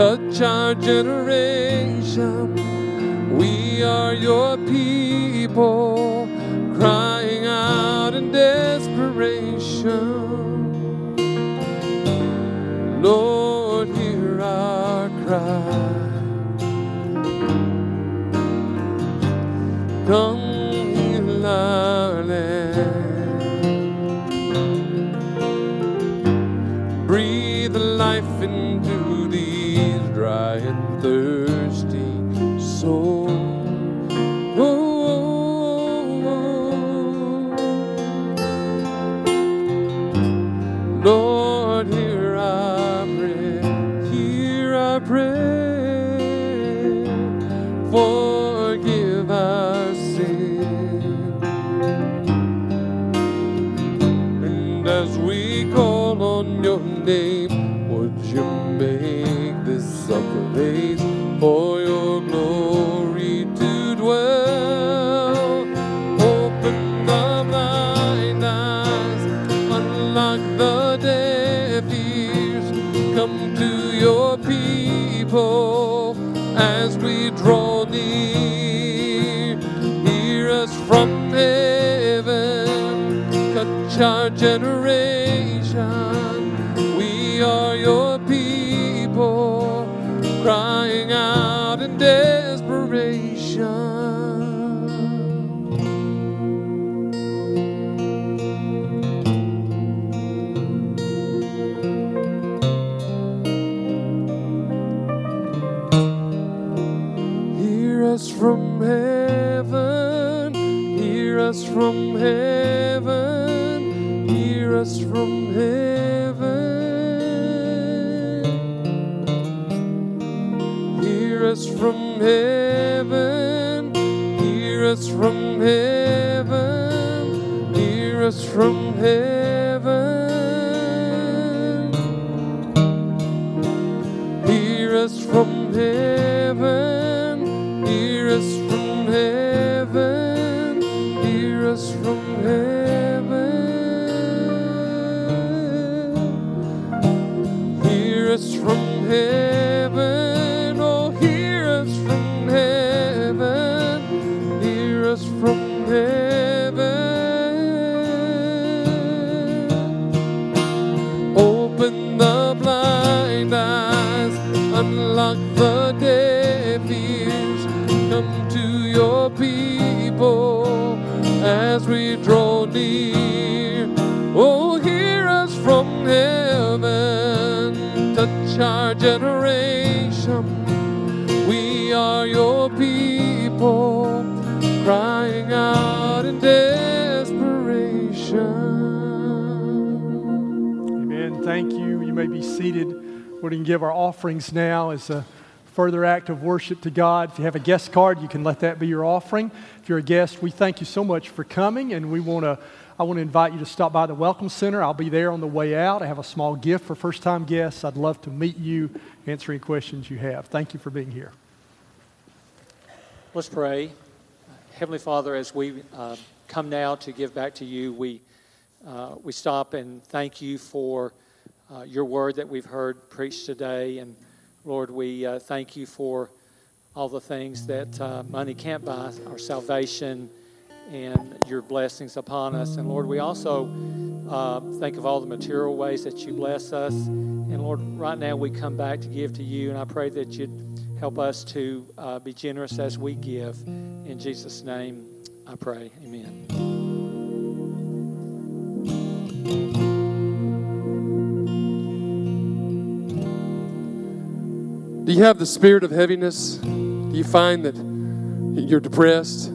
touch our generation. We are your people, crying out in desperation. Lord, hear our cry. come generation. We are your people, crying out in desperation. Heaven, hear us from heaven, hear us from heaven. Hear us from heaven, hear us from heaven, hear us from heaven. Hear us from heaven, our generation. We are your people, crying out in desperation. Amen. Thank you. You may be seated. We're going to give our offerings now as a further act of worship to God. If you have a guest card, you can let that be your offering. If you're a guest, we thank you so much for coming, and we want to. I want to invite you to stop by the Welcome Center. I'll be there on the way out. I have a small gift for first time guests. I'd love to meet you, answer any questions you have. Thank you for being here. Let's pray. Heavenly Father, as we uh, come now to give back to you, we, uh, we stop and thank you for uh, your word that we've heard preached today. And Lord, we uh, thank you for all the things that uh, money can't buy our salvation and your blessings upon us. And Lord, we also uh, think of all the material ways that you bless us. And Lord, right now we come back to give to you, and I pray that you'd help us to uh, be generous as we give. In Jesus' name, I pray. Amen. Do you have the spirit of heaviness? Do you find that you're depressed?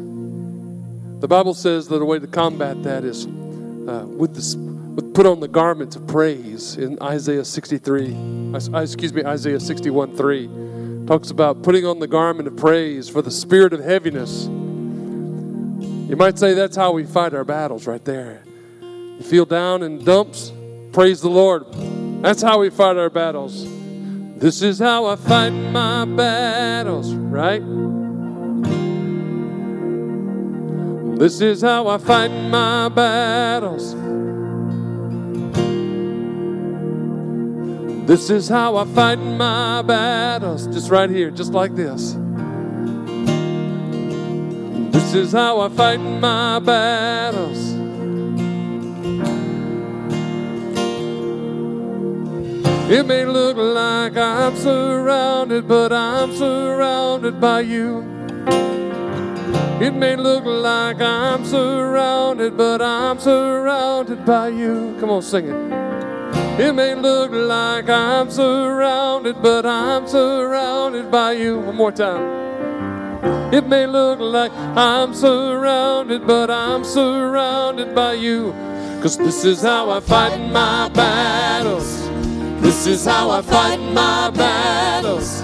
The Bible says that a way to combat that is uh, with this, with put on the garment of praise in Isaiah 63. uh, Excuse me, Isaiah 61 3 talks about putting on the garment of praise for the spirit of heaviness. You might say that's how we fight our battles right there. You feel down in dumps, praise the Lord. That's how we fight our battles. This is how I fight my battles, right? This is how I fight my battles. This is how I fight my battles. Just right here, just like this. This is how I fight my battles. It may look like I'm surrounded, but I'm surrounded by you. It may look like I'm surrounded, but I'm surrounded by you. Come on, sing it. It may look like I'm surrounded, but I'm surrounded by you. One more time. It may look like I'm surrounded, but I'm surrounded by you. Cause this is how I fight my battles. This is how I fight my battles.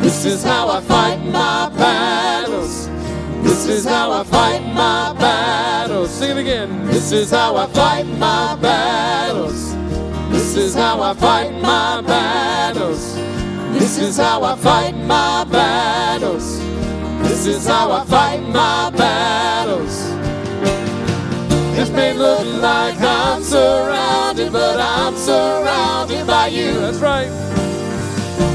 This is how I fight my battles. This is how I fight my battles. Sing it again. This is how I fight my battles. This is how I fight my battles. This is how I fight my battles. This is how I fight my battles. This may look like I'm surrounded, but I'm surrounded by you. That's right.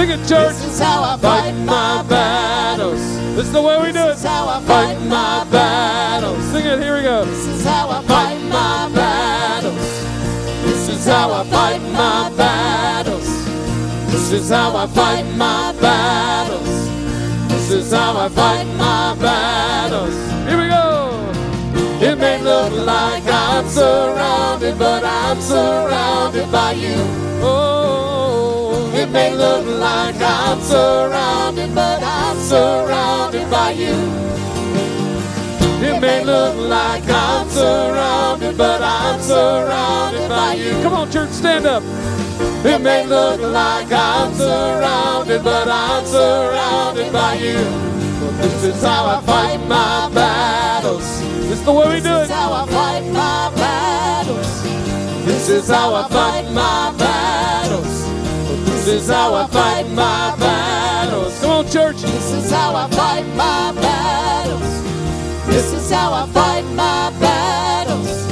Sing it, church. This is how I fight my battles. This is the way we do it. This is how I fight my battles. Sing it. Here we go. This is how I fight my battles. This is how I fight my battles. This is how I fight my battles. This is how I fight my battles. Here we go. It may look like I'm surrounded, but I'm surrounded by you. Oh, may look like I'm surrounded, but I'm surrounded by you. It may look like I'm surrounded, but I'm surrounded by you. Come on, church, stand up. It may look like I'm surrounded, but I'm surrounded by you. This is how I fight my battles. This is the way we do it. This is how I fight my battles. This is how I fight my battles. This is how I fight my battles. Come on, church. This is how I fight my battles. This is how I fight my battles.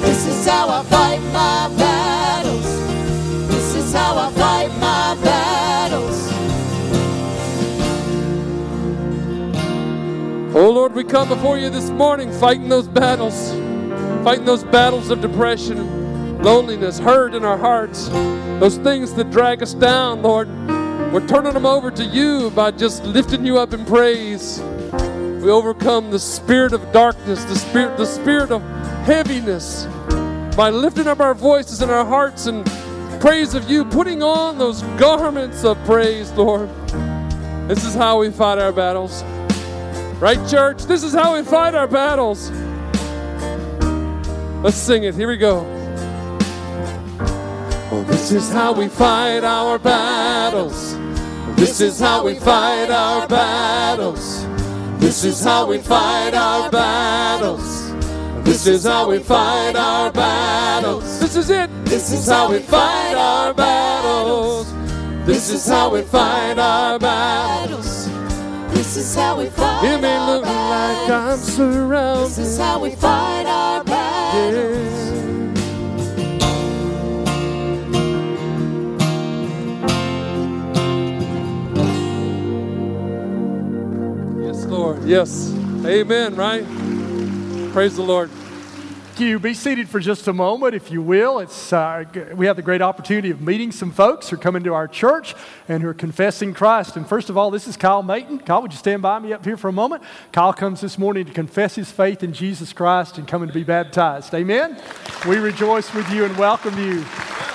This is how I fight my battles. This is how I fight my battles. Oh Lord, we come before you this morning fighting those battles, fighting those battles of depression, loneliness, hurt in our hearts, those things that drag us down, Lord. We're turning them over to you by just lifting you up in praise. We overcome the spirit of darkness, the spirit, the spirit of heaviness by lifting up our voices and our hearts in praise of you, putting on those garments of praise, Lord. This is how we fight our battles. Right, church? This is how we fight our battles. Let's sing it. Here we go. This is how we fight our battles. This is how we fight our battles. This is how we fight our battles. This is how we fight our battles. This is it. This is how we fight our battles. This is how we fight our battles. This is how we fight. It may look like I'm surrounded. This is how we fight our battles. Lord. Yes. Amen, right? Praise the Lord. Thank you. Be seated for just a moment, if you will. It's, uh, we have the great opportunity of meeting some folks who are coming to our church and who are confessing Christ. And first of all, this is Kyle Mayton. Kyle, would you stand by me up here for a moment? Kyle comes this morning to confess his faith in Jesus Christ and coming to be baptized. Amen. We rejoice with you and welcome you.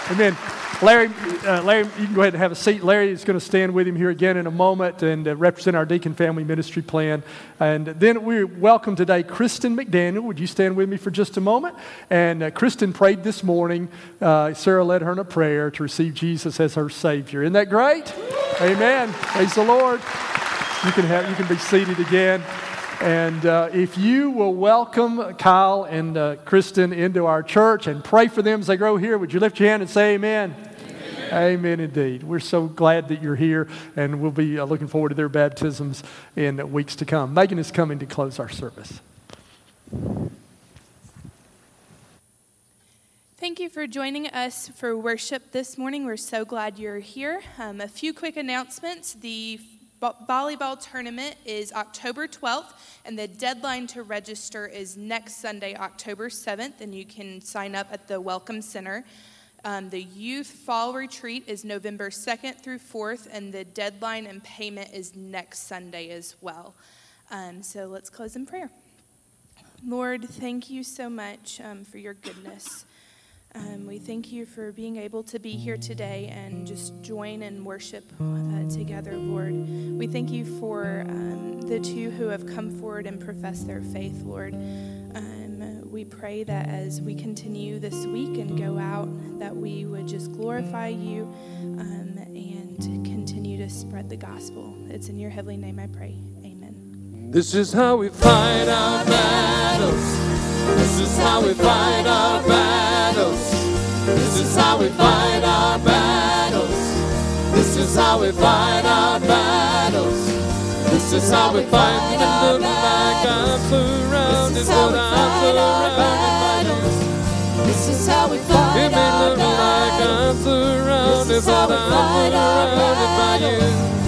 Amen. Larry, uh, Larry, you can go ahead and have a seat. Larry is going to stand with him here again in a moment and uh, represent our Deacon Family Ministry plan. And then we welcome today Kristen McDaniel. Would you stand with me for just a moment? And uh, Kristen prayed this morning. Uh, Sarah led her in a prayer to receive Jesus as her Savior. Isn't that great? Amen. Praise the Lord. You can have you can be seated again. And uh, if you will welcome Kyle and uh, Kristen into our church and pray for them as they grow here, would you lift your hand and say amen? Amen, indeed. We're so glad that you're here, and we'll be uh, looking forward to their baptisms in weeks to come. Megan is coming to close our service. Thank you for joining us for worship this morning. We're so glad you're here. Um, a few quick announcements. The volleyball tournament is October 12th, and the deadline to register is next Sunday, October 7th, and you can sign up at the Welcome Center. Um, the youth fall retreat is November 2nd through 4th, and the deadline and payment is next Sunday as well. Um, so let's close in prayer. Lord, thank you so much um, for your goodness. Um, we thank you for being able to be here today and just join and worship uh, together, Lord. We thank you for um, the two who have come forward and professed their faith, Lord. Um, we pray that as we continue this week and go out, that we would just glorify you um, and continue to spread the gospel. It's in your heavenly name I pray. Amen. This is how we fight our battles. This is how we fight our battles. This is how we fight our battles. This is how we fight our battles. This is how we fight. May look like I'm surrounded, but I'm surrounded by you. This is how we fight It may our look like I'm surrounded, This is how but we I'm fight our surrounded by you.